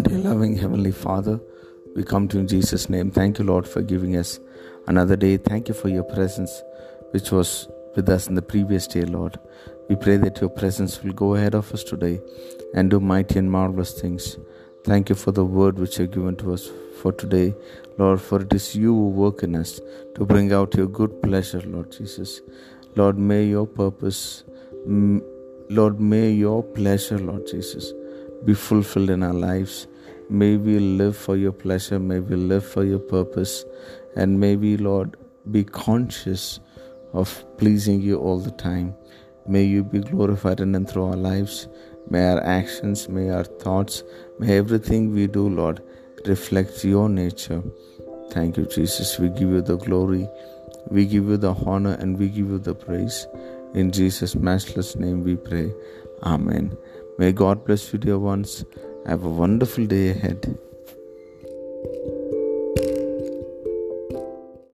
Dear loving Heavenly Father, we come to you in Jesus' name. Thank you, Lord, for giving us another day. Thank you for your presence, which was with us in the previous day, Lord. We pray that your presence will go ahead of us today and do mighty and marvelous things. Thank you for the word which you have given to us for today, Lord, for it is you who work in us to bring out your good pleasure, Lord Jesus. Lord, may your purpose, Mm, Lord, may your pleasure, Lord Jesus, be fulfilled in our lives. May we live for your pleasure, may we live for your purpose, and may we, Lord, be conscious of pleasing you all the time. May you be glorified in and through our lives. May our actions, may our thoughts, may everything we do, Lord, reflect your nature. Thank you, Jesus. We give you the glory, we give you the honor, and we give you the praise. In Jesus' matchless name we pray. Amen. May God bless you, dear ones. Have a wonderful day ahead.